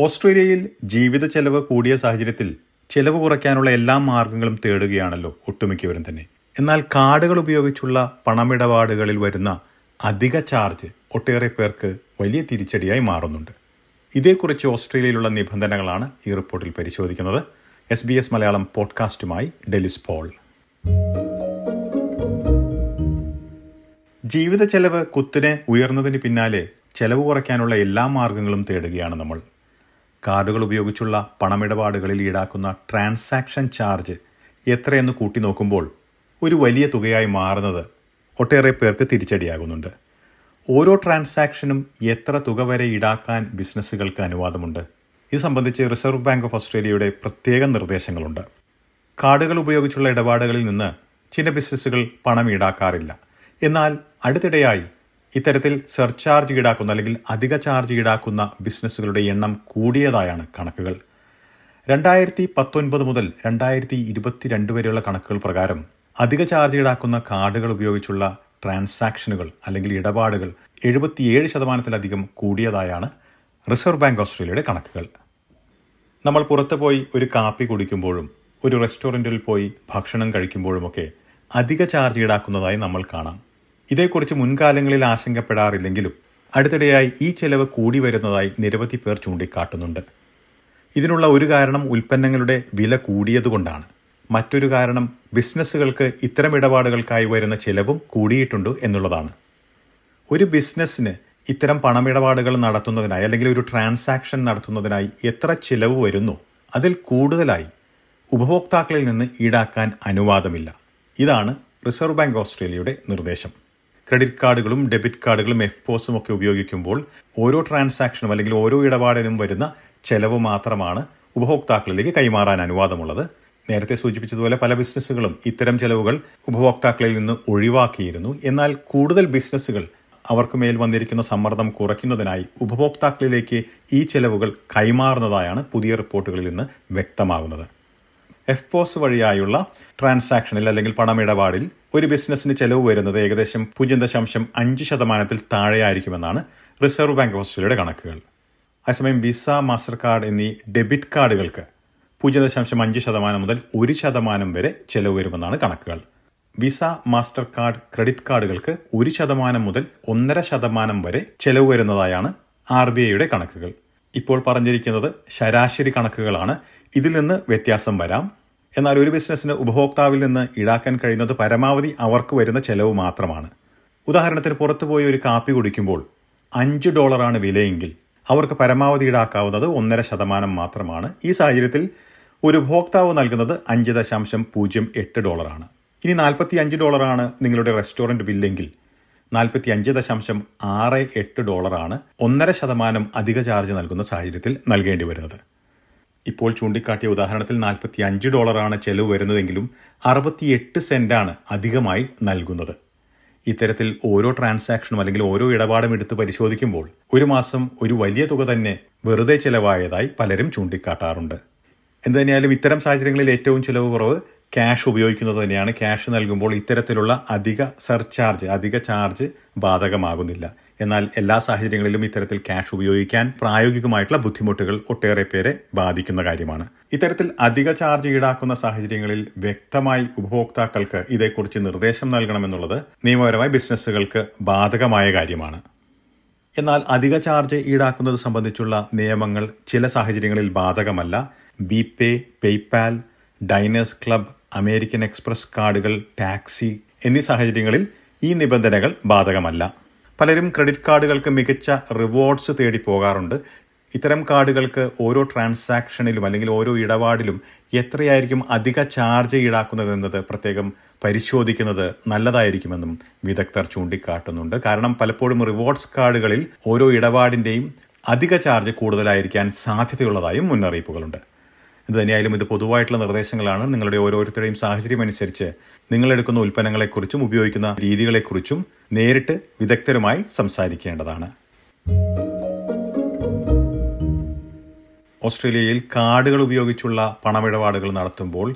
ഓസ്ട്രേലിയയിൽ ജീവിത ചെലവ് കൂടിയ സാഹചര്യത്തിൽ ചെലവ് കുറയ്ക്കാനുള്ള എല്ലാ മാർഗങ്ങളും തേടുകയാണല്ലോ ഒട്ടുമിക്കവരും തന്നെ. എന്നാൽ കാർഡുകൾ ഉപയോഗിച്ചുള്ള പണമിടപാടുകളിൽ വരുന്ന അധിക ചാർജ് ഒട്ടേറെ പേർക്ക് വലിയ തിരിച്ചടിയായി മാറുന്നുണ്ട്. ഇതേക്കുറിച്ച് ഓസ്ട്രേലിയയിലുള്ള നിബന്ധനകളാണ് ഈ റിപ്പോർട്ടിൽ പരിശോധിക്കുന്നത്. എസ് ബി എസ് മലയാളം പോഡ്കാസ്റ്റുമായി ഡെലിസ് പോൾ. ജീവിത ചെലവ് കുത്തിനെ ഉയർന്നതിന് പിന്നാലെ ചെലവ് കുറയ്ക്കാനുള്ള എല്ലാ മാർഗങ്ങളും തേടുകയാണ് നമ്മൾ. കാർഡുകൾ ഉപയോഗിച്ചുള്ള പണമിടപാടുകളിൽ ഈടാക്കുന്ന ട്രാൻസാക്ഷൻ ചാർജ് എത്രയെന്ന് കൂട്ടി നോക്കുമ്പോൾ ഒരു വലിയ തുകയായി മാറുന്നത് ഒട്ടേറെ പേർക്ക് തിരിച്ചടിയാകുന്നുണ്ട്. ഓരോ ട്രാൻസാക്ഷനും എത്ര തുക വരെ ഈടാക്കാൻ ബിസിനസ്സുകൾക്ക് അനുവാദമുണ്ട്? ഇത് സംബന്ധിച്ച് റിസർവ് ബാങ്ക് ഓഫ് ഓസ്ട്രേലിയയുടെ പ്രത്യേക നിർദ്ദേശങ്ങളുണ്ട്. കാർഡുകൾ ഉപയോഗിച്ചുള്ള ഇടപാടുകളിൽ നിന്ന് ചില ബിസിനസ്സുകൾ പണം ഈടാക്കാറില്ല. എന്നാൽ അടുത്തിടെയായി ഇത്തരത്തിൽ സർചാർജ് ഈടാക്കുന്ന അല്ലെങ്കിൽ അധിക ചാർജ് ഈടാക്കുന്ന ബിസിനസ്സുകളുടെ എണ്ണം കൂടിയതായാണ് കണക്കുകൾ. രണ്ടായിരത്തി പത്തൊൻപത് മുതൽ രണ്ടായിരത്തി ഇരുപത്തിരണ്ട് വരെയുള്ള കണക്കുകൾ പ്രകാരം അധിക ചാർജ് ഈടാക്കുന്ന കാർഡുകൾ ഉപയോഗിച്ചുള്ള ട്രാൻസാക്ഷനുകൾ അല്ലെങ്കിൽ ഇടപാടുകൾ എഴുപത്തിയേഴ് ശതമാനത്തിലധികം കൂടിയതായാണ് റിസർവ് ബാങ്ക് ഓസ്ട്രേലിയയുടെ കണക്കുകൾ. നമ്മൾ പുറത്ത് പോയി ഒരു കാപ്പി കുടിക്കുമ്പോഴും ഒരു റെസ്റ്റോറന്റിൽ പോയി ഭക്ഷണം കഴിക്കുമ്പോഴുമൊക്കെ അധിക ചാർജ് ഈടാക്കുന്നതായി നമ്മൾ കാണാം. ഇതേക്കുറിച്ച് മുൻകാലങ്ങളിൽ ആശങ്കപ്പെടാറില്ലെങ്കിലും അടുത്തിടെയായി ഈ ചെലവ് കൂടി വരുന്നതായി നിരവധി പേർ ചൂണ്ടിക്കാട്ടുന്നുണ്ട്. ഇതിനുള്ള ഒരു കാരണം ഉൽപ്പന്നങ്ങളുടെ വില കൂടിയതുകൊണ്ടാണ്. മറ്റൊരു കാരണം ബിസിനസ്സുകൾക്ക് ഇത്തരം ഇടപാടുകൾക്കായി വരുന്ന ചെലവും കൂടിയിട്ടുണ്ട് എന്നുള്ളതാണ്. ഒരു ബിസിനസ്സിന് ഇത്തരം പണമിടപാടുകൾ നടത്തുന്നതിനായി അല്ലെങ്കിൽ ഒരു ട്രാൻസാക്ഷൻ നടത്തുന്നതിനായി എത്ര ചിലവ് വരുന്നു അതിൽ കൂടുതലായി ഉപഭോക്താക്കളിൽ നിന്ന് ഈടാക്കാൻ അനുവാദമില്ല. ഇതാണ് റിസർവ് ബാങ്ക് ഓസ്ട്രേലിയയുടെ നിർദ്ദേശം. ക്രെഡിറ്റ് കാർഡുകളും ഡെബിറ്റ് കാർഡുകളും എഫ് പോസും ഒക്കെ ഉപയോഗിക്കുമ്പോൾ ഓരോ ട്രാൻസാക്ഷനും അല്ലെങ്കിൽ ഓരോ ഇടപാടിനും വരുന്ന ചെലവ് മാത്രമാണ് ഉപഭോക്താക്കളിലേക്ക് കൈമാറാൻ അനുവാദമുള്ളത്. നേരത്തെ സൂചിപ്പിച്ചതുപോലെ പല ബിസിനസ്സുകളും ഇത്തരം ചെലവുകൾ ഉപഭോക്താക്കളിൽ നിന്ന് ഒഴിവാക്കിയിരുന്നു. എന്നാൽ കൂടുതൽ ബിസിനസ്സുകൾ അവർക്ക് മേൽ വന്നിരിക്കുന്ന സമ്മർദ്ദം കുറയ്ക്കുന്നതിനായി ഉപഭോക്താക്കളിലേക്ക് ഈ ചെലവുകൾ കൈമാറുന്നതായാണ് പുതിയ റിപ്പോർട്ടുകളിൽ നിന്ന് വ്യക്തമാകുന്നത്. എഫ് പോസ് വഴിയായുള്ള ട്രാൻസാക്ഷനിൽ അല്ലെങ്കിൽ പണമിടപാടിൽ ഒരു ബിസിനസ്സിന് ചെലവ് വരുന്നത് ഏകദേശം പൂജ്യം ദശാംശം അഞ്ച് ശതമാനത്തിൽ താഴെയായിരിക്കുമെന്നാണ് റിസർവ് ബാങ്ക് ഓഫ് ഓസ്ട്രേലിയയുടെ കണക്കുകൾ. അതേസമയം വിസ മാസ്റ്റർ കാർഡ് എന്നീ ഡെബിറ്റ് കാർഡുകൾക്ക് പൂജ്യം ദശാംശം അഞ്ച് ശതമാനം മുതൽ ഒരു ശതമാനം വരെ ചെലവ് വരുമെന്നാണ് കണക്കുകൾ. വിസ മാസ്റ്റർ കാർഡ് ക്രെഡിറ്റ് കാർഡുകൾക്ക് ഒരു ശതമാനം മുതൽ ഒന്നര ശതമാനം വരെ ചെലവ് വരുന്നതായാണ് ആർ ബി ഐയുടെ കണക്കുകൾ. ഇപ്പോൾ പറഞ്ഞിരിക്കുന്നത് ശരാശരി കണക്കുകളാണ്. ഇതിൽ നിന്ന് വ്യത്യാസം വരാം. എന്നാൽ ഒരു ബിസിനസ്സിന് ഉപഭോക്താവിൽ നിന്ന് ഈടാക്കാൻ കഴിയുന്നത് പരമാവധി അവർക്ക് വരുന്ന ചെലവ് മാത്രമാണ്. ഉദാഹരണത്തിന് പുറത്തുപോയി ഒരു കാപ്പി കുടിക്കുമ്പോൾ അഞ്ച് ഡോളറാണ് വിലയെങ്കിൽ അവർക്ക് പരമാവധി ഈടാക്കാവുന്നത് ഒന്നര ശതമാനം മാത്രമാണ്. ഈ സാഹചര്യത്തിൽ ഒരു ഉപഭോക്താവ് നൽകുന്നത് അഞ്ച് ദശാംശം പൂജ്യം എട്ട് ഡോളറാണ്. ഇനി നാൽപ്പത്തി അഞ്ച് ഡോളറാണ് നിങ്ങളുടെ റെസ്റ്റോറന്റ് ബില്ലെങ്കിൽ നാൽപ്പത്തി അഞ്ച് ദശാംശം ആറ് എട്ട് ഡോളറാണ് ഒന്നര ശതമാനം അധിക ചാർജ് നൽകുന്ന സാഹചര്യത്തിൽ നൽകേണ്ടി വരുന്നത്. ഇപ്പോൾ ചൂണ്ടിക്കാട്ടിയ ഉദാഹരണത്തിൽ നാൽപ്പത്തി അഞ്ച് ഡോളറാണ് ചെലവ് വരുന്നതെങ്കിലും അറുപത്തിയെട്ട് സെന്റാണ് അധികമായി നൽകുന്നത്. ഇത്തരത്തിൽ ഓരോ ട്രാൻസാക്ഷനും അല്ലെങ്കിൽ ഓരോ ഇടപാടും എടുത്ത് പരിശോധിക്കുമ്പോൾ ഒരു മാസം ഒരു വലിയ തുക തന്നെ വെറുതെ ചിലവായതായി പലരും ചൂണ്ടിക്കാട്ടാറുണ്ട്. എന്തുതന്നെയാലും ഇത്തരം സാഹചര്യങ്ങളിൽ ഏറ്റവും ചിലവ് കുറവ് ക്യാഷ് ഉപയോഗിക്കുന്നത് തന്നെയാണ്. ക്യാഷ് നൽകുമ്പോൾ ഇത്തരത്തിലുള്ള അധിക സർചാർജ് അധിക ചാർജ് ബാധകമാകുന്നില്ല. എന്നാൽ എല്ലാ സാഹചര്യങ്ങളിലും ഇത്തരത്തിൽ ക്യാഷ് ഉപയോഗിക്കാൻ പ്രായോഗികമായിട്ടുള്ള ബുദ്ധിമുട്ടുകൾ ഒട്ടേറെ പേരെ ബാധിക്കുന്ന കാര്യമാണ്. ഇത്തരത്തിൽ അധിക ചാർജ് ഈടാക്കുന്ന സാഹചര്യങ്ങളിൽ വ്യക്തമായി ഉപഭോക്താക്കൾക്ക് ഇതേക്കുറിച്ച് നിർദ്ദേശം നൽകണമെന്നുള്ളത് നിയമപരമായി ബിസിനസ്സുകൾക്ക് ബാധകമായ കാര്യമാണ്. എന്നാൽ അധിക ചാർജ് ഈടാക്കുന്നത് സംബന്ധിച്ചുള്ള നിയമങ്ങൾ ചില സാഹചര്യങ്ങളിൽ ബാധകമല്ല. B pay PayPal diners club American Express കാർഡുകൾ ടാക്സി എന്നീ സാഹചര്യങ്ങളിൽ ഈ നിബന്ധനകൾ ബാധകമല്ല. പലരും ക്രെഡിറ്റ് കാർഡുകൾക്ക് മികച്ച റിവാർഡ്സ് തേടി പോകാറുണ്ട്. ഇത്തരം കാർഡുകൾക്ക് ഓരോ ട്രാൻസാക്ഷനിലും അല്ലെങ്കിൽ ഓരോ ഇടപാടിലും എത്രയായിരിക്കും അധിക ചാർജ് ഈടാക്കുന്നതെന്നത് പ്രത്യേകം പരിശോധിക്കുന്നത് നല്ലതായിരിക്കുമെന്നും വിദഗ്ധർ ചൂണ്ടിക്കാട്ടുന്നുണ്ട്. കാരണം പലപ്പോഴും റിവാർഡ്സ് കാർഡുകളിൽ ഓരോ ഇടപാടിന്റെയും അധിക ചാർജ് കൂടുതലായിരിക്കാൻ സാധ്യതയുള്ളതായും മുന്നറിയിപ്പുകളുണ്ട്. ഇത് തന്നെയായാലും ഇത് പൊതുവായിട്ടുള്ള നിർദ്ദേശങ്ങളാണ്. നിങ്ങളുടെ ഓരോരുത്തരുടെയും സാഹചര്യം അനുസരിച്ച് നിങ്ങളെടുക്കുന്ന ഉൽപ്പന്നങ്ങളെക്കുറിച്ചും ഉപയോഗിക്കുന്ന രീതികളെക്കുറിച്ചും നേരിട്ട് വിദഗ്ധരുമായി സംസാരിക്കേണ്ടതാണ്. ഓസ്ട്രേലിയയിൽ കാർഡുകൾ ഉപയോഗിച്ചുള്ള പണമിടപാടുകൾ നടത്തുമ്പോൾ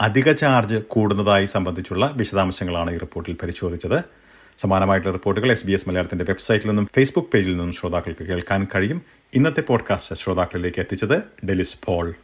അധിക ചാർജ് കൂടുന്നതായി സംബന്ധിച്ചുള്ള വിശദാംശങ്ങളാണ് ഈ റിപ്പോർട്ടിൽ പരിശോധിച്ചത്. സമാനമായിട്ടുള്ള റിപ്പോർട്ടുകൾ എസ് ബി എസ് മലയാളത്തിന്റെ വെബ്സൈറ്റിൽ നിന്നും ഫേസ്ബുക്ക് പേജിൽ നിന്നും ശ്രോതാക്കൾക്ക് കേൾക്കാൻ കഴിയും. ഇന്നത്തെ പോഡ്കാസ്റ്റ് ശ്രോതാക്കളിലേക്ക് എത്തിച്ചത് ഡെലിസ് പോൾ.